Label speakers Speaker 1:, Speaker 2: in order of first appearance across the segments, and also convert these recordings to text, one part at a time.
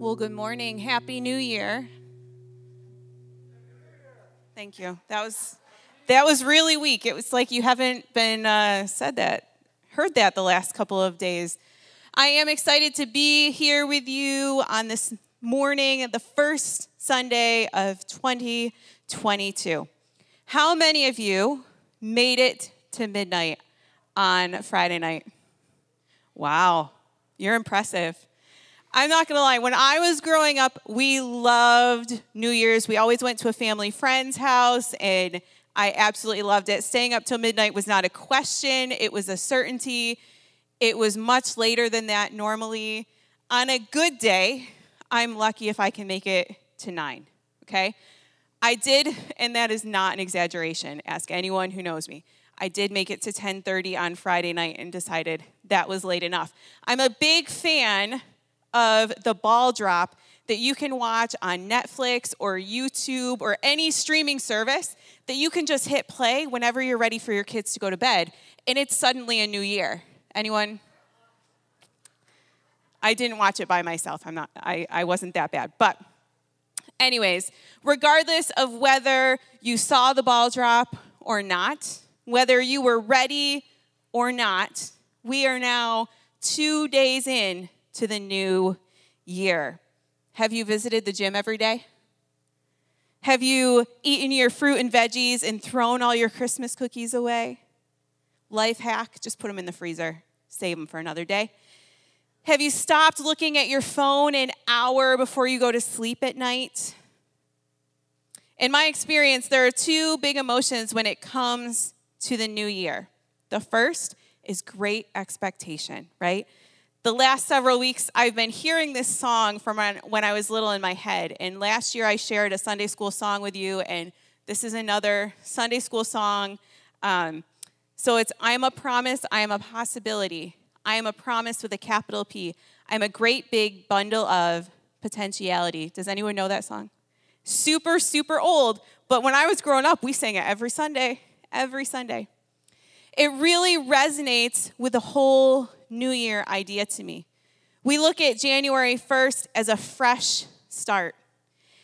Speaker 1: Well, good morning. Happy New Year. Thank you. That was that was really weak. It was like you haven't been uh, said that, heard that the last couple of days. I am excited to be here with you on this morning, the first Sunday of 2022. How many of you made it to midnight on Friday night? Wow, you're impressive. I'm not gonna lie, when I was growing up, we loved New Year's. We always went to a family friend's house, and I absolutely loved it. Staying up till midnight was not a question, it was a certainty. It was much later than that normally. On a good day, I'm lucky if I can make it to nine, okay? I did, and that is not an exaggeration. Ask anyone who knows me. I did make it to 10:30 on Friday night and decided that was late enough. I'm a big fan of the ball drop that you can watch on Netflix or YouTube or any streaming service that you can just hit play whenever you're ready for your kids to go to bed and it's suddenly a new year. Anyone? I didn't watch it by myself. I'm not I, I wasn't that bad. But anyways, regardless of whether you saw the ball drop or not, whether you were ready or not, we are now 2 days in to the new year. Have you visited the gym every day? Have you eaten your fruit and veggies and thrown all your Christmas cookies away? Life hack just put them in the freezer, save them for another day. Have you stopped looking at your phone an hour before you go to sleep at night? In my experience, there are two big emotions when it comes to the new year. The first is great expectation, right? The last several weeks, I've been hearing this song from when I was little in my head. And last year, I shared a Sunday school song with you, and this is another Sunday school song. Um, so it's I am a promise, I am a possibility. I am a promise with a capital P. I'm a great big bundle of potentiality. Does anyone know that song? Super, super old, but when I was growing up, we sang it every Sunday, every Sunday. It really resonates with the whole New Year idea to me. We look at January 1st as a fresh start,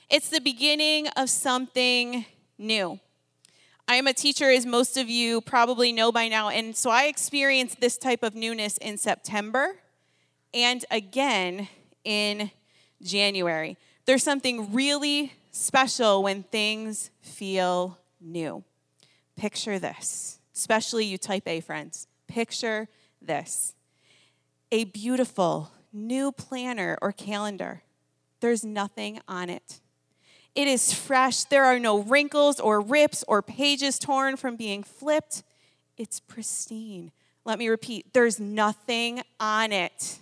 Speaker 1: it's the beginning of something new. I am a teacher, as most of you probably know by now, and so I experienced this type of newness in September and again in January. There's something really special when things feel new. Picture this, especially you type A friends. Picture this a beautiful new planner or calendar. There's nothing on it. It is fresh. There are no wrinkles or rips or pages torn from being flipped. It's pristine. Let me repeat there's nothing on it.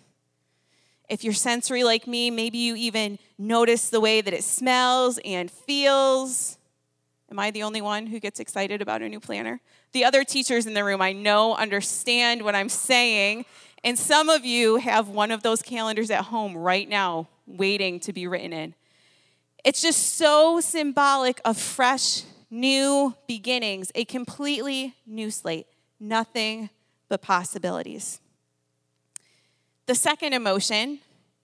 Speaker 1: If you're sensory like me, maybe you even notice the way that it smells and feels. Am I the only one who gets excited about a new planner? The other teachers in the room I know understand what I'm saying and some of you have one of those calendars at home right now, waiting to be written in. It's just so symbolic of fresh, new beginnings, a completely new slate, nothing but possibilities. The second emotion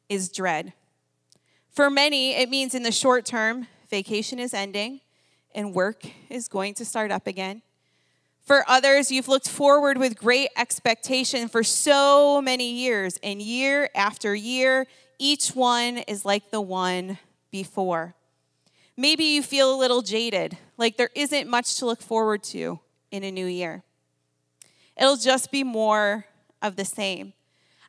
Speaker 1: is dread. For many, it means in the short term, vacation is ending and work is going to start up again. For others, you've looked forward with great expectation for so many years, and year after year, each one is like the one before. Maybe you feel a little jaded, like there isn't much to look forward to in a new year. It'll just be more of the same.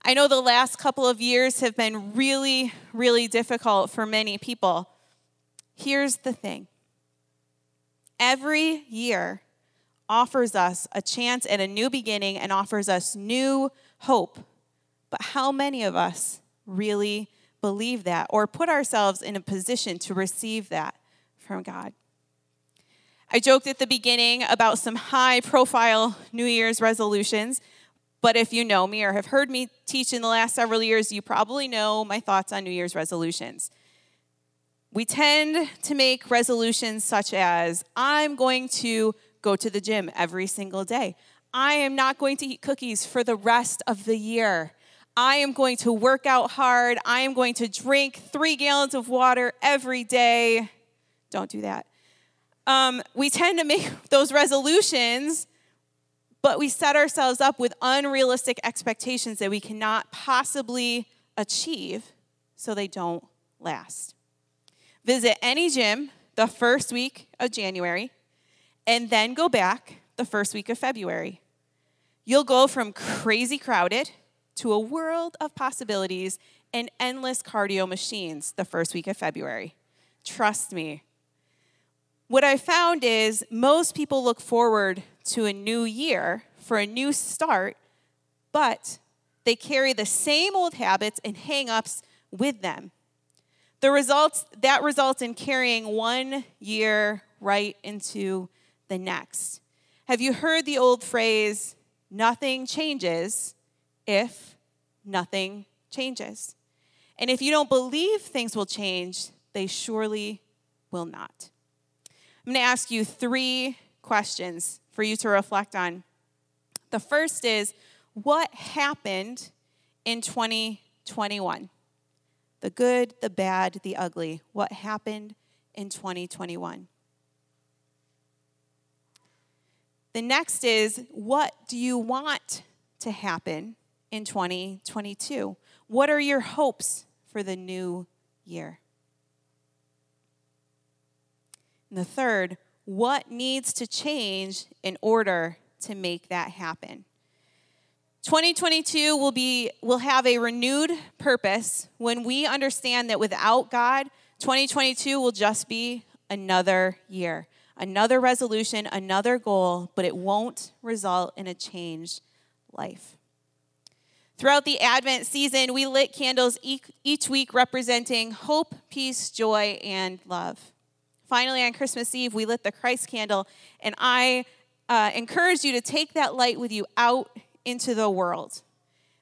Speaker 1: I know the last couple of years have been really, really difficult for many people. Here's the thing every year, offers us a chance at a new beginning and offers us new hope. But how many of us really believe that or put ourselves in a position to receive that from God? I joked at the beginning about some high profile New Year's resolutions, but if you know me or have heard me teach in the last several years, you probably know my thoughts on New Year's resolutions. We tend to make resolutions such as, I'm going to go to the gym every single day. I am not going to eat cookies for the rest of the year. I am going to work out hard. I am going to drink three gallons of water every day. Don't do that. Um, we tend to make those resolutions, but we set ourselves up with unrealistic expectations that we cannot possibly achieve, so they don't last. Visit any gym the first week of January, and then go back the first week of February. You'll go from crazy crowded to a world of possibilities and endless cardio machines the first week of February. Trust me. What I found is most people look forward to a new year for a new start, but they carry the same old habits and hangups with them. The results that results in carrying one year right into the next. Have you heard the old phrase, nothing changes if nothing changes? And if you don't believe things will change, they surely will not. I'm going to ask you three questions for you to reflect on. The first is what happened in 2021? The good, the bad, the ugly. What happened in 2021? The next is what do you want to happen in 2022? What are your hopes for the new year? And the third, what needs to change in order to make that happen? 2022 will be will have a renewed purpose when we understand that without God, 2022 will just be another year another resolution, another goal, but it won't result in a changed life. Throughout the Advent season, we lit candles each week representing hope, peace, joy, and love. Finally, on Christmas Eve, we lit the Christ candle, and I uh, encourage you to take that light with you out into the world.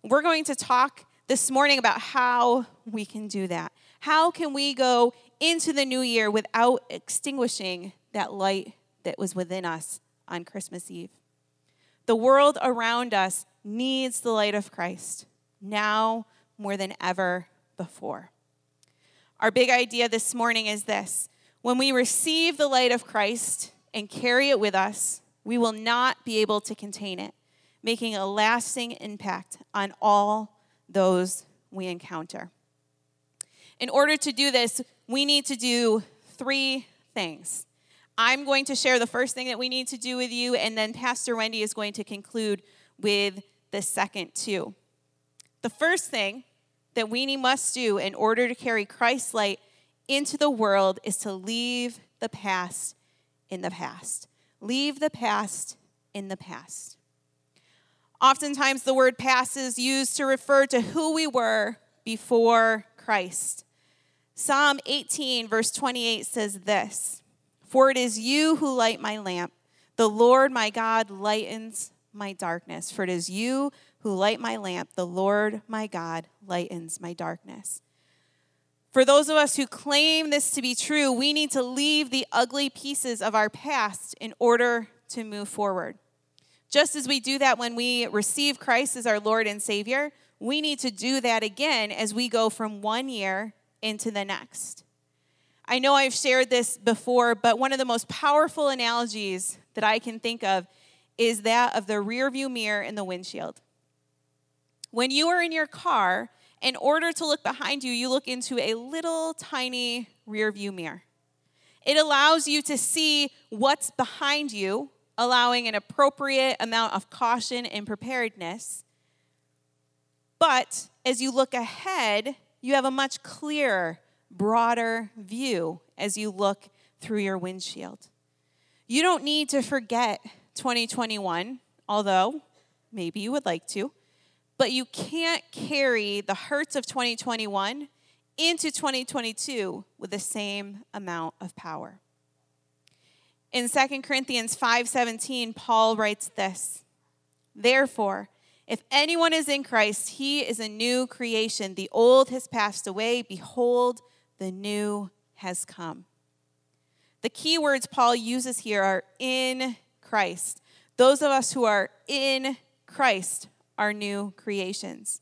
Speaker 1: We're going to talk this morning about how we can do that. How can we go into the new year without extinguishing that light that was within us on Christmas Eve. The world around us needs the light of Christ now more than ever before. Our big idea this morning is this when we receive the light of Christ and carry it with us, we will not be able to contain it, making a lasting impact on all those we encounter. In order to do this, we need to do three things. I'm going to share the first thing that we need to do with you, and then Pastor Wendy is going to conclude with the second two. The first thing that we need must do in order to carry Christ's light into the world is to leave the past in the past. Leave the past in the past. Oftentimes, the word past is used to refer to who we were before Christ. Psalm 18, verse 28 says this for it is you who light my lamp. The Lord my God lightens my darkness. For it is you who light my lamp. The Lord my God lightens my darkness. For those of us who claim this to be true, we need to leave the ugly pieces of our past in order to move forward. Just as we do that when we receive Christ as our Lord and Savior, we need to do that again as we go from one year into the next. I know I've shared this before, but one of the most powerful analogies that I can think of is that of the rearview mirror in the windshield. When you are in your car, in order to look behind you, you look into a little tiny rearview mirror. It allows you to see what's behind you, allowing an appropriate amount of caution and preparedness. But as you look ahead, you have a much clearer broader view as you look through your windshield. You don't need to forget 2021, although maybe you would like to, but you can't carry the hurts of 2021 into 2022 with the same amount of power. In 2 Corinthians 5:17, Paul writes this: Therefore, if anyone is in Christ, he is a new creation. The old has passed away; behold, the new has come. The key words Paul uses here are in Christ. Those of us who are in Christ are new creations.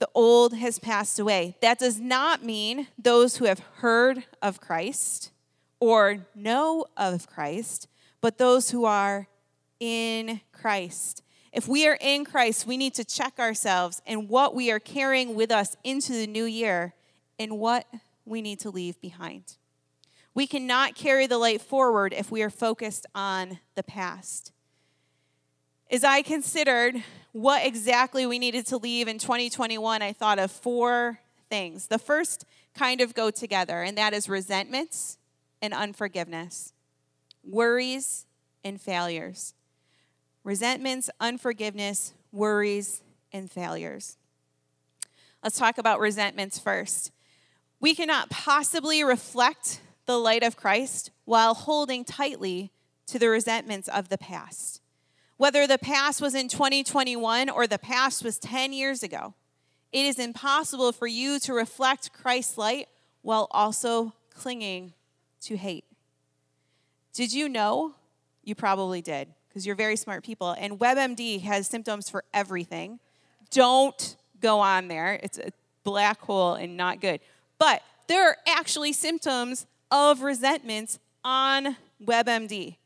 Speaker 1: the old has passed away. That does not mean those who have heard of Christ or know of Christ, but those who are in Christ. If we are in Christ, we need to check ourselves and what we are carrying with us into the new year and what we need to leave behind. We cannot carry the light forward if we are focused on the past. As I considered what exactly we needed to leave in 2021, I thought of four things. The first kind of go together, and that is resentments and unforgiveness, worries and failures. Resentments, unforgiveness, worries, and failures. Let's talk about resentments first. We cannot possibly reflect the light of Christ while holding tightly to the resentments of the past. Whether the past was in 2021 or the past was 10 years ago, it is impossible for you to reflect Christ's light while also clinging to hate. Did you know? You probably did because you're very smart people. And WebMD has symptoms for everything. Don't go on there, it's a black hole and not good. But there are actually symptoms of resentments on WebMD.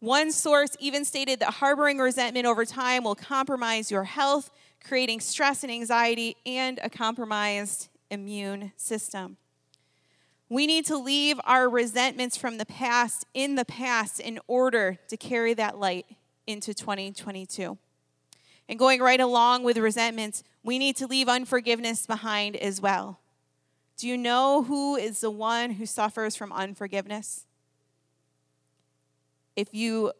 Speaker 1: One source even stated that harboring resentment over time will compromise your health, creating stress and anxiety and a compromised immune system. We need to leave our resentments from the past in the past in order to carry that light into 2022. And going right along with resentments, we need to leave unforgiveness behind as well. Do you know who is the one who suffers from unforgiveness? If you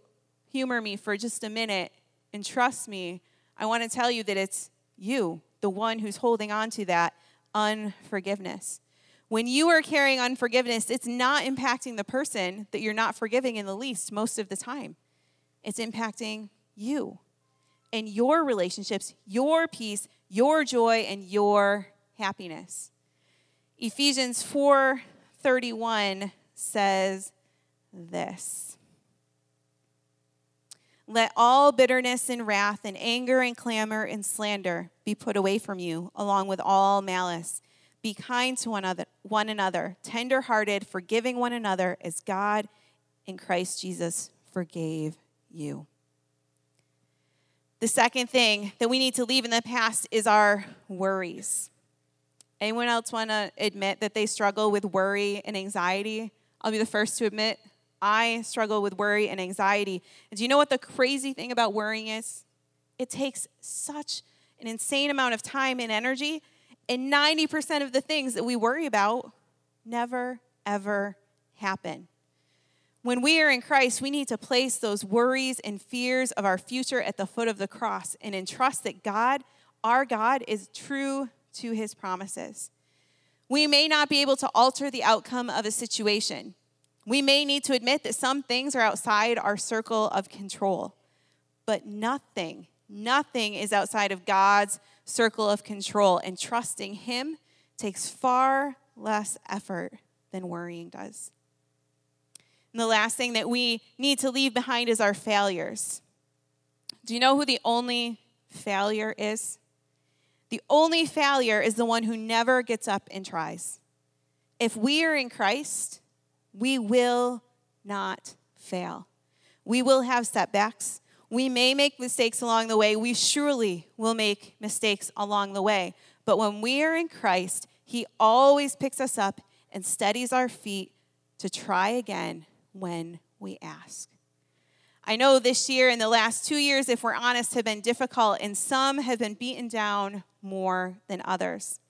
Speaker 1: humor me for just a minute and trust me, I want to tell you that it's you, the one who's holding on to that unforgiveness. When you are carrying unforgiveness, it's not impacting the person that you're not forgiving in the least most of the time. It's impacting you and your relationships, your peace, your joy, and your happiness. Ephesians 4:31 says this. Let all bitterness and wrath and anger and clamor and slander be put away from you, along with all malice. Be kind to one another, one another, tenderhearted, forgiving one another as God in Christ Jesus forgave you. The second thing that we need to leave in the past is our worries. Anyone else want to admit that they struggle with worry and anxiety? I'll be the first to admit I struggle with worry and anxiety. And do you know what the crazy thing about worrying is? It takes such an insane amount of time and energy, and 90% of the things that we worry about never, ever happen. When we are in Christ, we need to place those worries and fears of our future at the foot of the cross and entrust that God, our God, is true to his promises. We may not be able to alter the outcome of a situation. We may need to admit that some things are outside our circle of control, but nothing, nothing is outside of God's circle of control. And trusting Him takes far less effort than worrying does. And the last thing that we need to leave behind is our failures. Do you know who the only failure is? The only failure is the one who never gets up and tries. If we are in Christ, we will not fail. We will have setbacks. We may make mistakes along the way. We surely will make mistakes along the way. But when we are in Christ, He always picks us up and steadies our feet to try again when we ask. I know this year and the last two years, if we're honest, have been difficult, and some have been beaten down more than others.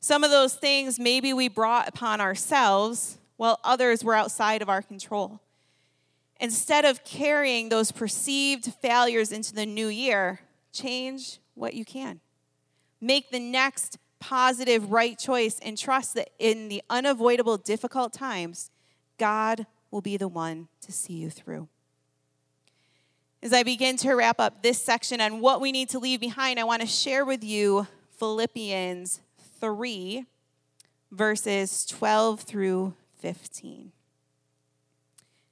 Speaker 1: Some of those things maybe we brought upon ourselves, while others were outside of our control. Instead of carrying those perceived failures into the new year, change what you can. Make the next positive, right choice and trust that in the unavoidable difficult times, God will be the one to see you through. As I begin to wrap up this section on what we need to leave behind, I want to share with you Philippians 3, verses 12 through 15.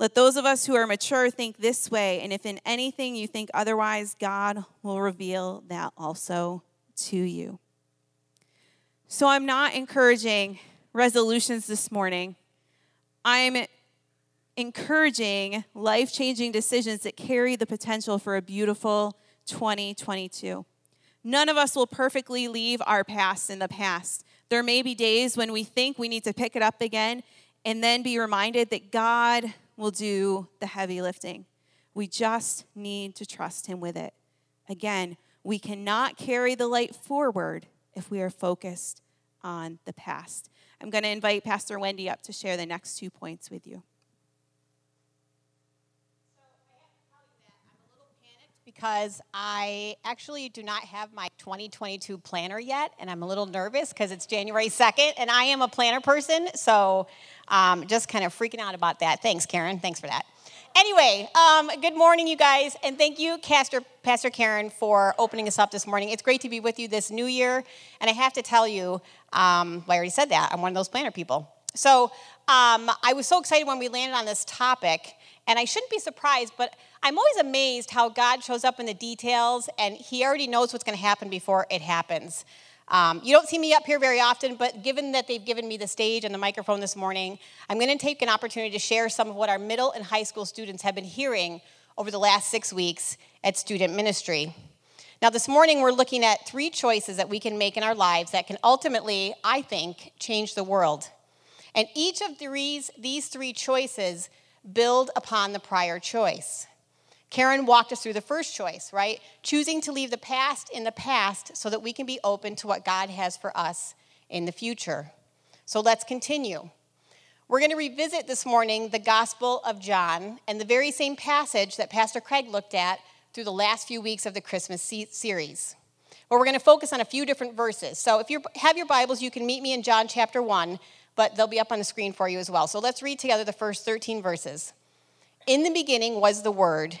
Speaker 1: Let those of us who are mature think this way, and if in anything you think otherwise, God will reveal that also to you. So I'm not encouraging resolutions this morning. I'm encouraging life changing decisions that carry the potential for a beautiful 2022. None of us will perfectly leave our past in the past. There may be days when we think we need to pick it up again and then be reminded that God will do the heavy lifting. We just need to trust Him with it. Again, we cannot carry the light forward if we are focused on the past. I'm going to invite Pastor Wendy up to share the next two points with you.
Speaker 2: Because I actually do not have my 2022 planner yet, and I'm a little nervous because it's January 2nd, and I am a planner person, so um, just kind of freaking out about that. Thanks, Karen. Thanks for that. Anyway, um, good morning, you guys, and thank you, Pastor, Pastor Karen, for opening us up this morning. It's great to be with you this new year, and I have to tell you, um, well, I already said that, I'm one of those planner people. So um, I was so excited when we landed on this topic, and I shouldn't be surprised, but I'm always amazed how God shows up in the details, and He already knows what's going to happen before it happens. Um, you don't see me up here very often, but given that they've given me the stage and the microphone this morning, I'm going to take an opportunity to share some of what our middle and high school students have been hearing over the last six weeks at student ministry. Now, this morning, we're looking at three choices that we can make in our lives that can ultimately, I think, change the world. And each of these, these three choices build upon the prior choice. Karen walked us through the first choice, right? Choosing to leave the past in the past so that we can be open to what God has for us in the future. So let's continue. We're going to revisit this morning the Gospel of John and the very same passage that Pastor Craig looked at through the last few weeks of the Christmas series. But we're going to focus on a few different verses. So if you have your Bibles, you can meet me in John chapter 1, but they'll be up on the screen for you as well. So let's read together the first 13 verses. In the beginning was the Word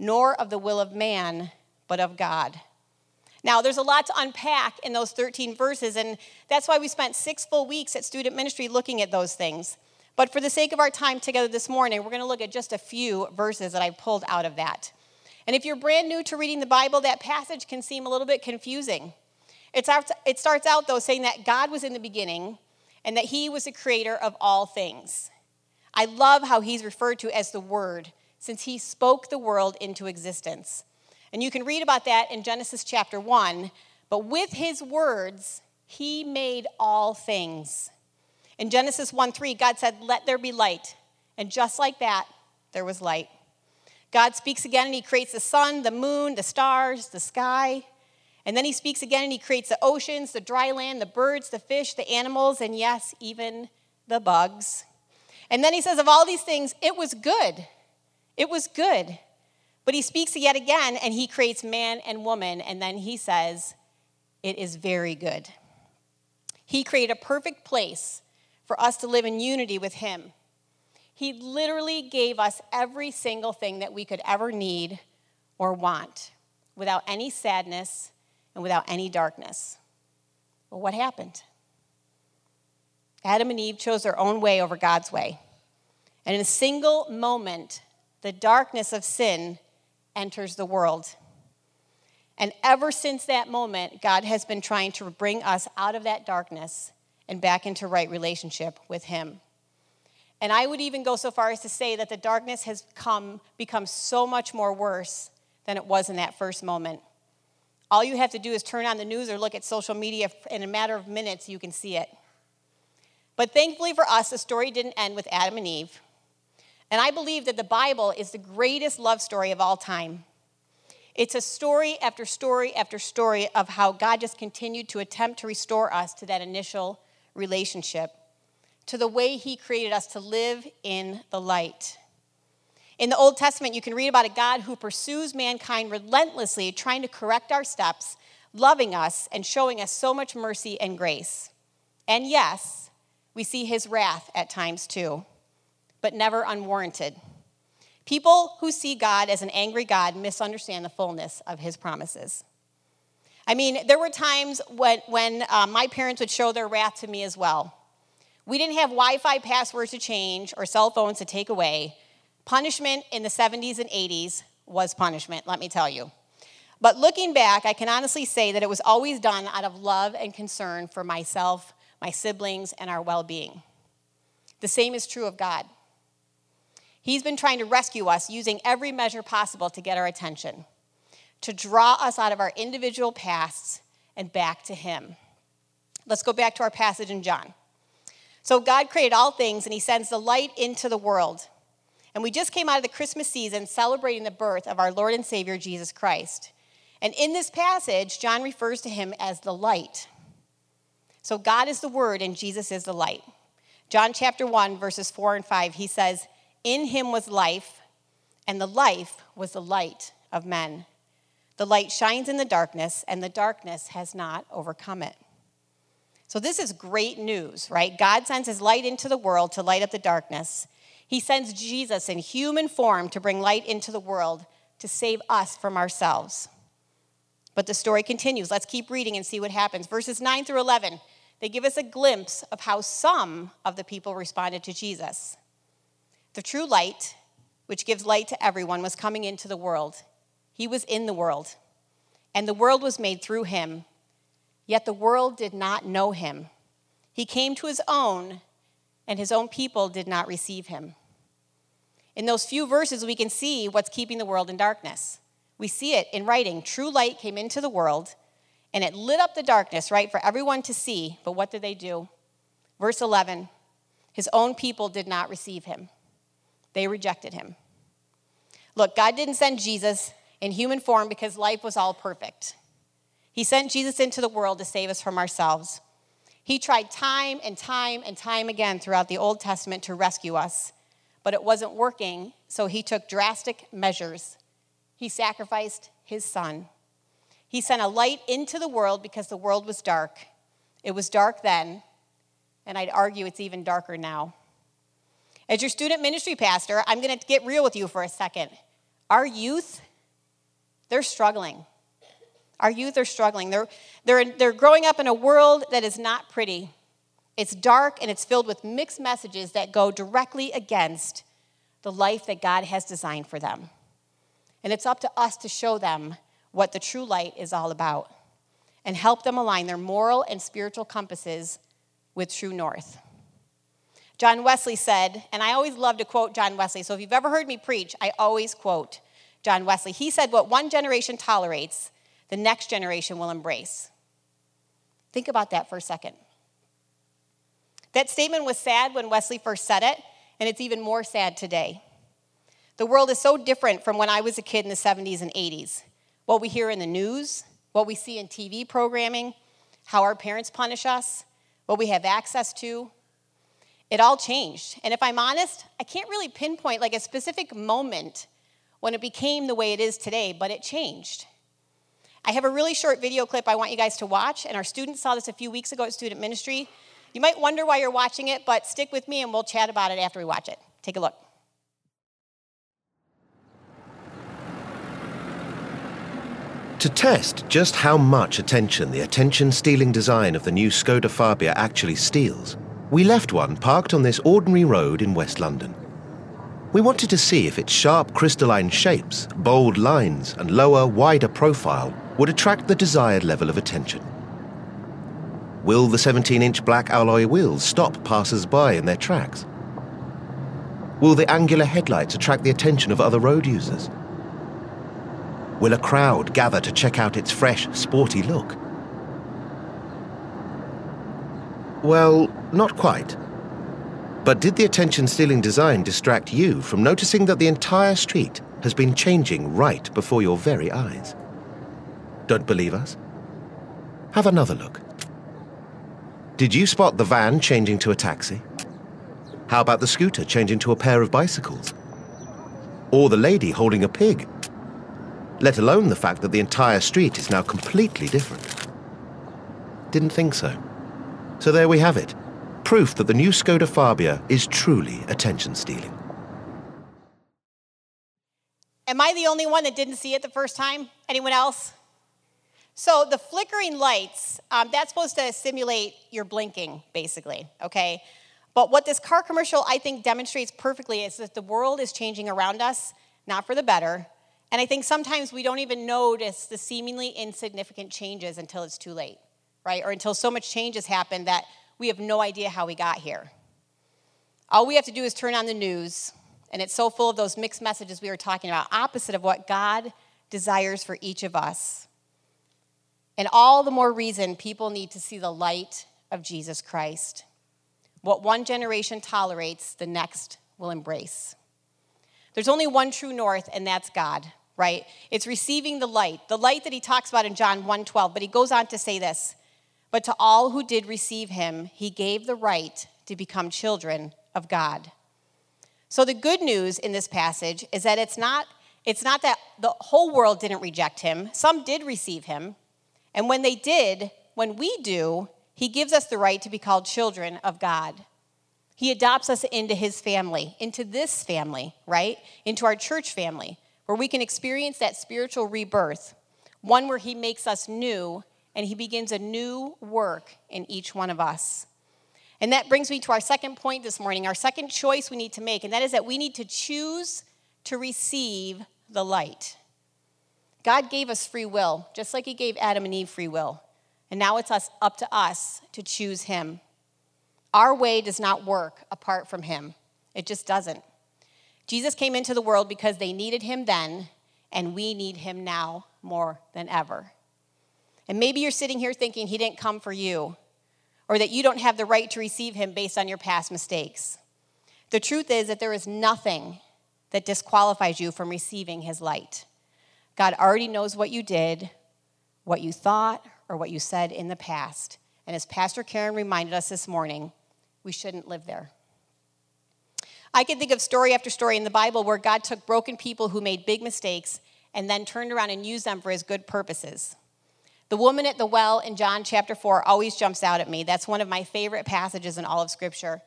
Speaker 2: nor of the will of man, but of God. Now, there's a lot to unpack in those 13 verses, and that's why we spent six full weeks at student ministry looking at those things. But for the sake of our time together this morning, we're going to look at just a few verses that I pulled out of that. And if you're brand new to reading the Bible, that passage can seem a little bit confusing. It starts, it starts out, though, saying that God was in the beginning and that He was the creator of all things. I love how He's referred to as the Word since he spoke the world into existence. And you can read about that in Genesis chapter 1. But with his words, he made all things. In Genesis 1 3, God said, Let there be light. And just like that, there was light. God speaks again and he creates the sun, the moon, the stars, the sky. And then he speaks again and he creates the oceans, the dry land, the birds, the fish, the animals, and yes, even the bugs. And then he says, Of all these things, it was good. It was good. But he speaks yet again and he creates man and woman, and then he says, It is very good. He created a perfect place for us to live in unity with him. He literally gave us every single thing that we could ever need or want without any sadness and without any darkness. Well, what happened? Adam and Eve chose their own way over God's way. And in a single moment, the darkness of sin enters the world. And ever since that moment, God has been trying to bring us out of that darkness and back into right relationship with Him. And I would even go so far as to say that the darkness has come, become so much more worse than it was in that first moment. All you have to do is turn on the news or look at social media. In a matter of minutes, you can see it. But thankfully for us, the story didn't end with Adam and Eve. And I believe that the Bible is the greatest love story of all time. It's a story after story after story of how God just continued to attempt to restore us to that initial relationship, to the way He created us to live in the light. In the Old Testament, you can read about a God who pursues mankind relentlessly, trying to correct our steps, loving us, and showing us so much mercy and grace. And yes, we see his wrath at times too, but never unwarranted. People who see God as an angry God misunderstand the fullness of his promises. I mean, there were times when, when uh, my parents would show their wrath to me as well. We didn't have Wi Fi passwords to change or cell phones to take away, Punishment in the 70s and 80s was punishment, let me tell you. But looking back, I can honestly say that it was always done out of love and concern for myself, my siblings, and our well being. The same is true of God. He's been trying to rescue us using every measure possible to get our attention, to draw us out of our individual pasts and back to Him. Let's go back to our passage in John. So, God created all things, and He sends the light into the world. And we just came out of the Christmas season celebrating the birth of our Lord and Savior Jesus Christ. And in this passage, John refers to him as the light. So God is the Word and Jesus is the light. John chapter 1, verses 4 and 5, he says, In him was life, and the life was the light of men. The light shines in the darkness, and the darkness has not overcome it. So, this is great news, right? God sends his light into the world to light up the darkness. He sends Jesus in human form to bring light into the world to save us from ourselves. But the story continues. Let's keep reading and see what happens. Verses 9 through 11, they give us a glimpse of how some of the people responded to Jesus. The true light, which gives light to everyone, was coming into the world. He was in the world, and the world was made through him. Yet the world did not know him. He came to his own, and his own people did not receive him. In those few verses, we can see what's keeping the world in darkness. We see it in writing. True light came into the world, and it lit up the darkness, right, for everyone to see. But what did they do? Verse 11 His own people did not receive him, they rejected him. Look, God didn't send Jesus in human form because life was all perfect. He sent Jesus into the world to save us from ourselves. He tried time and time and time again throughout the Old Testament to rescue us but it wasn't working, so he took drastic measures. He sacrificed his son. He sent a light into the world because the world was dark. It was dark then, and I'd argue it's even darker now. As your student ministry pastor, I'm going to get real with you for a second. Our youth, they're struggling. Our youth are struggling. They're, they're, they're growing up in a world that is not pretty. It's dark and it's filled with mixed messages that go directly against the life that God has designed for them. And it's up to us to show them what the true light is all about and help them align their moral and spiritual compasses with true north. John Wesley said, and I always love to quote John Wesley, so if you've ever heard me preach, I always quote John Wesley. He said, What one generation tolerates, the next generation will embrace. Think about that for a second. That statement was sad when Wesley first said it, and it's even more sad today. The world is so different from when I was a kid in the 70s and 80s. What we hear in the news, what we see in TV programming, how our parents punish us, what we have access to, it all changed. And if I'm honest, I can't really pinpoint like a specific moment when it became the way it is today, but it changed. I have a really short video clip I want you guys to watch, and our students saw this a few weeks ago at student ministry. You might wonder why you're watching it, but stick with me and we'll chat about it after we watch it. Take a look.
Speaker 3: To test just how much attention the attention stealing design of the new Skoda Fabia actually steals, we left one parked on this ordinary road in West London. We wanted to see if its sharp crystalline shapes, bold lines, and lower, wider profile would attract the desired level of attention. Will the 17 inch black alloy wheels stop passers by in their tracks? Will the angular headlights attract the attention of other road users? Will a crowd gather to check out its fresh, sporty look? Well, not quite. But did the attention stealing design distract you from noticing that the entire street has been changing right before your very eyes? Don't believe us? Have another look. Did you spot the van changing to a taxi? How about the scooter changing to a pair of bicycles? Or the lady holding a pig? Let alone the fact that the entire street is now completely different. Didn't think so. So there we have it proof that the new Skoda Fabia is truly attention stealing.
Speaker 2: Am I the only one that didn't see it the first time? Anyone else? So the flickering lights, um, that's supposed to simulate your blinking, basically, okay? But what this car commercial, I think, demonstrates perfectly is that the world is changing around us, not for the better. And I think sometimes we don't even notice the seemingly insignificant changes until it's too late, right? Or until so much change has happened that we have no idea how we got here. All we have to do is turn on the news, and it's so full of those mixed messages we were talking about, opposite of what God desires for each of us. And all the more reason people need to see the light of Jesus Christ. What one generation tolerates, the next will embrace. There's only one true north, and that's God, right? It's receiving the light, the light that he talks about in John 1:12. But he goes on to say this but to all who did receive him, he gave the right to become children of God. So the good news in this passage is that it's not, it's not that the whole world didn't reject him, some did receive him. And when they did, when we do, he gives us the right to be called children of God. He adopts us into his family, into this family, right? Into our church family, where we can experience that spiritual rebirth, one where he makes us new and he begins a new work in each one of us. And that brings me to our second point this morning, our second choice we need to make, and that is that we need to choose to receive the light. God gave us free will, just like he gave Adam and Eve free will. And now it's us, up to us to choose him. Our way does not work apart from him, it just doesn't. Jesus came into the world because they needed him then, and we need him now more than ever. And maybe you're sitting here thinking he didn't come for you, or that you don't have the right to receive him based on your past mistakes. The truth is that there is nothing that disqualifies you from receiving his light. God already knows what you did, what you thought, or what you said in the past. And as Pastor Karen reminded us this morning, we shouldn't live there. I can think of story after story in the Bible where God took broken people who made big mistakes and then turned around and used them for his good purposes. The woman at the well in John chapter 4 always jumps out at me. That's one of my favorite passages in all of Scripture.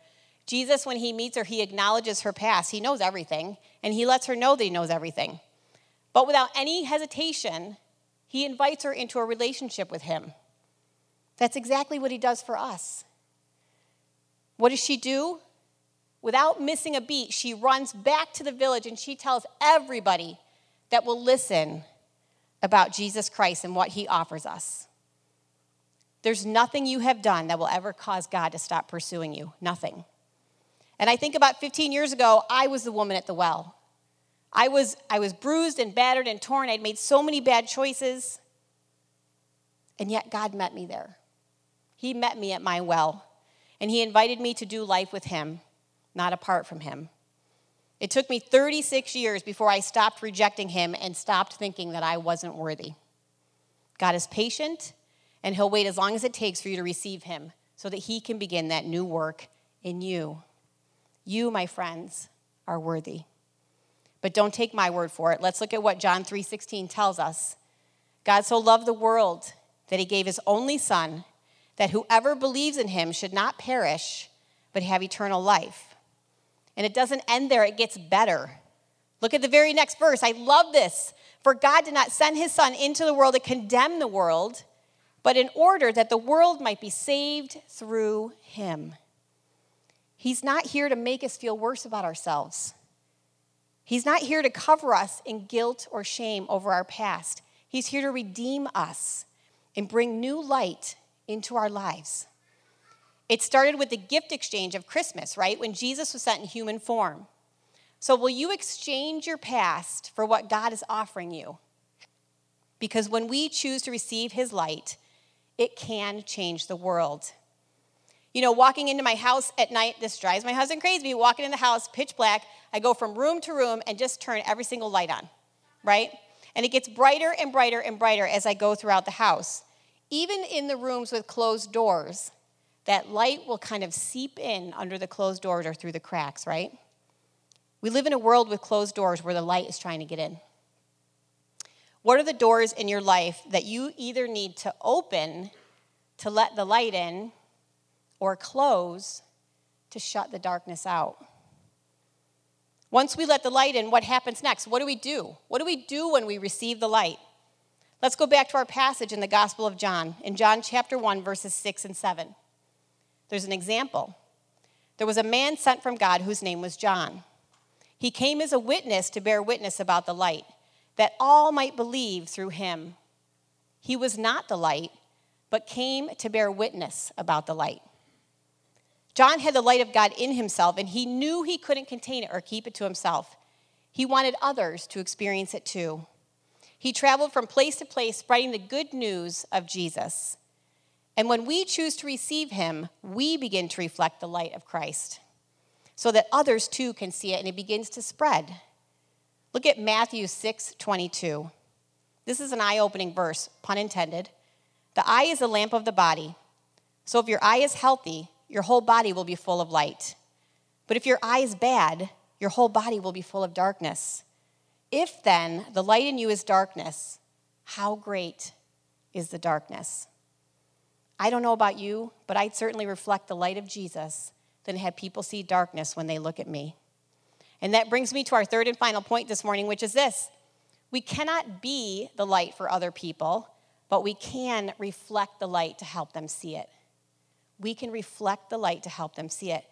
Speaker 2: Jesus, when he meets her, he acknowledges her past. He knows everything, and he lets her know that he knows everything. But without any hesitation, he invites her into a relationship with him. That's exactly what he does for us. What does she do? Without missing a beat, she runs back to the village and she tells everybody that will listen about Jesus Christ and what he offers us. There's nothing you have done that will ever cause God to stop pursuing you. Nothing. And I think about 15 years ago, I was the woman at the well. I was, I was bruised and battered and torn. I'd made so many bad choices. And yet, God met me there. He met me at my well. And He invited me to do life with Him, not apart from Him. It took me 36 years before I stopped rejecting him and stopped thinking that I wasn't worthy. God is patient, and he'll wait as long as it takes for you to receive him so that he can begin that new work in you. You, my friends, are worthy. But don't take my word for it. Let's look at what John 3:16 tells us. God so loved the world that he gave his only son that whoever believes in him should not perish but have eternal life. And it doesn't end there, it gets better. Look at the very next verse. I love this. For God did not send his Son into the world to condemn the world, but in order that the world might be saved through him. He's not here to make us feel worse about ourselves. He's not here to cover us in guilt or shame over our past. He's here to redeem us and bring new light into our lives. It started with the gift exchange of Christmas, right? When Jesus was sent in human form. So, will you exchange your past for what God is offering you? Because when we choose to receive His light, it can change the world. You know, walking into my house at night, this drives my husband crazy. Walking in the house, pitch black, I go from room to room and just turn every single light on, right? And it gets brighter and brighter and brighter as I go throughout the house. Even in the rooms with closed doors, that light will kind of seep in under the closed doors or through the cracks, right? We live in a world with closed doors where the light is trying to get in. What are the doors in your life that you either need to open to let the light in or close to shut the darkness out? Once we let the light in, what happens next? What do we do? What do we do when we receive the light? Let's go back to our passage in the Gospel of John, in John chapter 1, verses 6 and 7. There's an example. There was a man sent from God whose name was John. He came as a witness to bear witness about the light, that all might believe through him. He was not the light, but came to bear witness about the light. John had the light of God in himself, and he knew he couldn't contain it or keep it to himself. He wanted others to experience it too. He traveled from place to place, spreading the good news of Jesus. And when we choose to receive him, we begin to reflect the light of Christ so that others too can see it and it begins to spread. Look at Matthew 6 22. This is an eye opening verse, pun intended. The eye is the lamp of the body. So if your eye is healthy, your whole body will be full of light. But if your eye is bad, your whole body will be full of darkness. If then the light in you is darkness, how great is the darkness? I don't know about you, but I'd certainly reflect the light of Jesus than have people see darkness when they look at me. And that brings me to our third and final point this morning, which is this we cannot be the light for other people, but we can reflect the light to help them see it we can reflect the light to help them see it.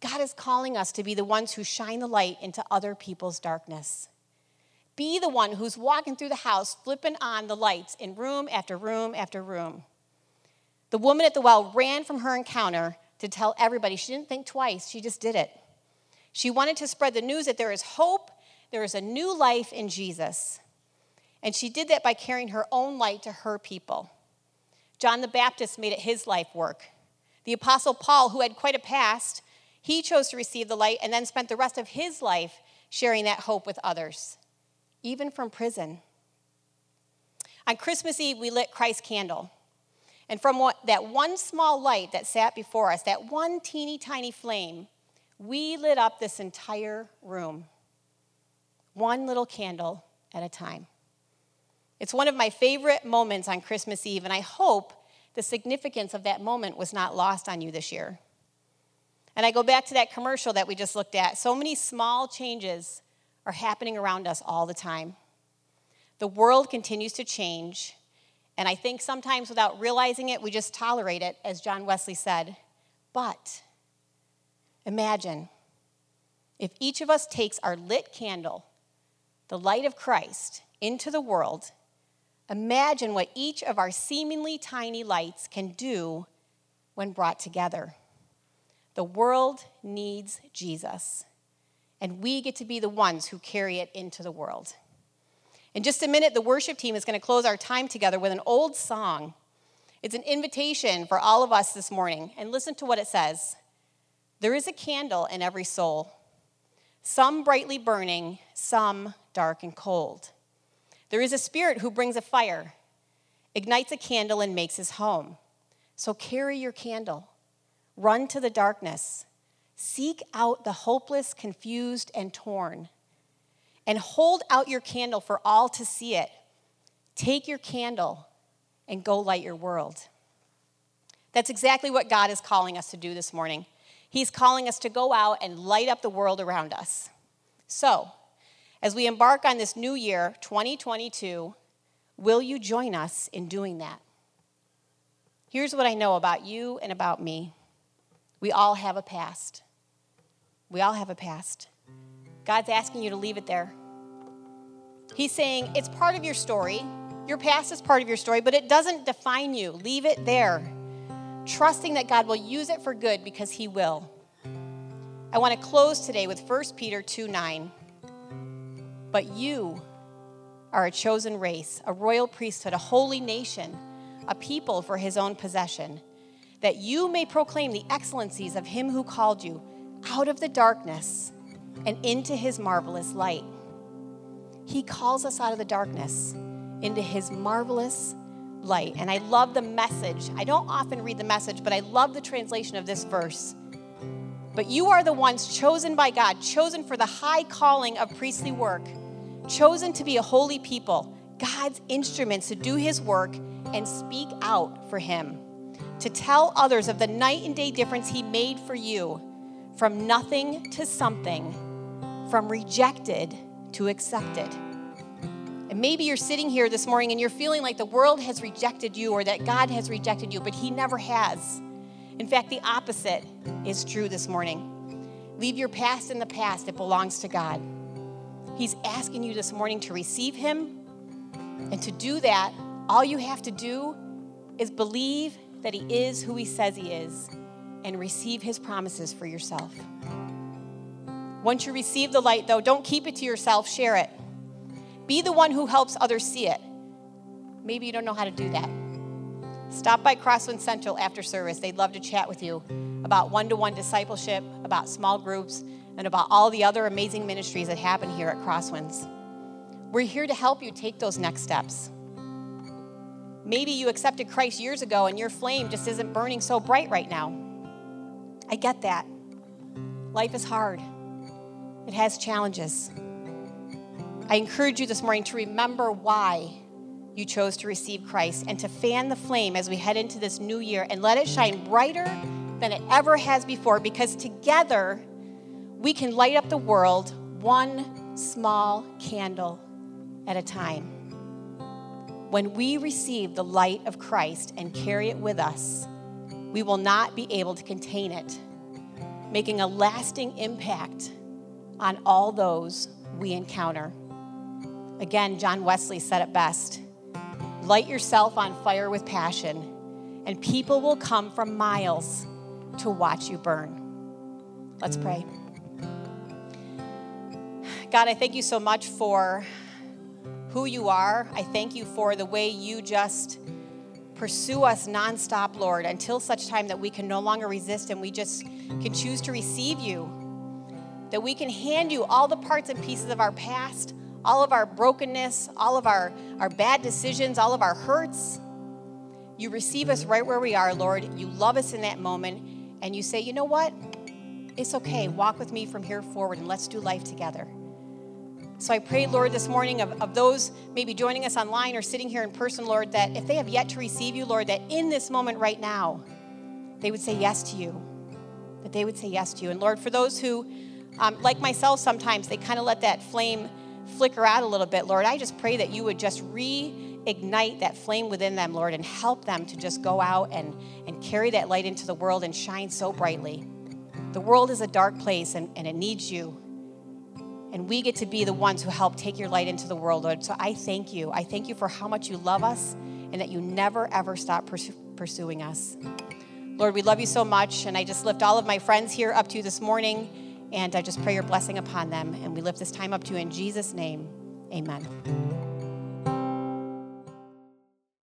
Speaker 2: God is calling us to be the ones who shine the light into other people's darkness. Be the one who's walking through the house, flipping on the lights in room after room after room. The woman at the well ran from her encounter to tell everybody. She didn't think twice, she just did it. She wanted to spread the news that there is hope, there is a new life in Jesus. And she did that by carrying her own light to her people. John the Baptist made it his life work. The Apostle Paul, who had quite a past, he chose to receive the light and then spent the rest of his life sharing that hope with others, even from prison. On Christmas Eve, we lit Christ's candle. And from what, that one small light that sat before us, that one teeny tiny flame, we lit up this entire room. One little candle at a time. It's one of my favorite moments on Christmas Eve, and I hope the significance of that moment was not lost on you this year. And I go back to that commercial that we just looked at. So many small changes are happening around us all the time. The world continues to change, and I think sometimes without realizing it, we just tolerate it, as John Wesley said. But imagine if each of us takes our lit candle, the light of Christ, into the world Imagine what each of our seemingly tiny lights can do when brought together. The world needs Jesus, and we get to be the ones who carry it into the world. In just a minute, the worship team is going to close our time together with an old song. It's an invitation for all of us this morning, and listen to what it says There is a candle in every soul, some brightly burning, some dark and cold. There is a spirit who brings a fire, ignites a candle, and makes his home. So carry your candle, run to the darkness, seek out the hopeless, confused, and torn, and hold out your candle for all to see it. Take your candle and go light your world. That's exactly what God is calling us to do this morning. He's calling us to go out and light up the world around us. So, as we embark on this new year, 2022, will you join us in doing that? Here's what I know about you and about me we all have a past. We all have a past. God's asking you to leave it there. He's saying it's part of your story. Your past is part of your story, but it doesn't define you. Leave it there, trusting that God will use it for good because He will. I want to close today with 1 Peter 2 9. But you are a chosen race, a royal priesthood, a holy nation, a people for His own possession, that you may proclaim the excellencies of Him who called you out of the darkness and into His marvelous light. He calls us out of the darkness into his marvelous light. And I love the message. I don't often read the message, but I love the translation of this verse. But you are the ones chosen by God, chosen for the high calling of priestly work, chosen to be a holy people, God's instruments to do his work and speak out for him, to tell others of the night and day difference he made for you from nothing to something, from rejected to accepted. And maybe you're sitting here this morning and you're feeling like the world has rejected you or that God has rejected you, but He never has. In fact, the opposite is true this morning. Leave your past in the past, it belongs to God. He's asking you this morning to receive Him. And to do that, all you have to do is believe that He is who He says He is and receive His promises for yourself. Once you receive the light, though, don't keep it to yourself, share it. Be the one who helps others see it. Maybe you don't know how to do that. Stop by Crosswind Central after service. They'd love to chat with you about one to one discipleship, about small groups, and about all the other amazing ministries that happen here at Crosswinds. We're here to help you take those next steps. Maybe you accepted Christ years ago and your flame just isn't burning so bright right now. I get that. Life is hard, it has challenges. I encourage you this morning to remember why you chose to receive Christ and to fan the flame as we head into this new year and let it shine brighter than it ever has before because together we can light up the world one small candle at a time. When we receive the light of Christ and carry it with us, we will not be able to contain it, making a lasting impact on all those we encounter. Again, John Wesley said it best light yourself on fire with passion, and people will come from miles to watch you burn. Let's pray. God, I thank you so much for who you are. I thank you for the way you just pursue us nonstop, Lord, until such time that we can no longer resist and we just can choose to receive you. That we can hand you all the parts and pieces of our past, all of our brokenness, all of our, our bad decisions, all of our hurts. You receive us right where we are, Lord. You love us in that moment, and you say, you know what? It's okay. Walk with me from here forward, and let's do life together. So I pray, Lord, this morning of, of those maybe joining us online or sitting here in person, Lord, that if they have yet to receive you, Lord, that in this moment right now, they would say yes to you. That they would say yes to you. And Lord, for those who, um, like myself, sometimes they kind of let that flame flicker out a little bit, Lord, I just pray that you would just reignite that flame within them, Lord, and help them to just go out and, and carry that light into the world and shine so brightly. The world is a dark place and, and it needs you. And we get to be the ones who help take your light into the world, Lord. So I thank you. I thank you for how much you love us and that you never, ever stop pursuing us. Lord, we love you so much. And I just lift all of my friends here up to you this morning. And I just pray your blessing upon them. And we lift this time up to you in Jesus' name. Amen.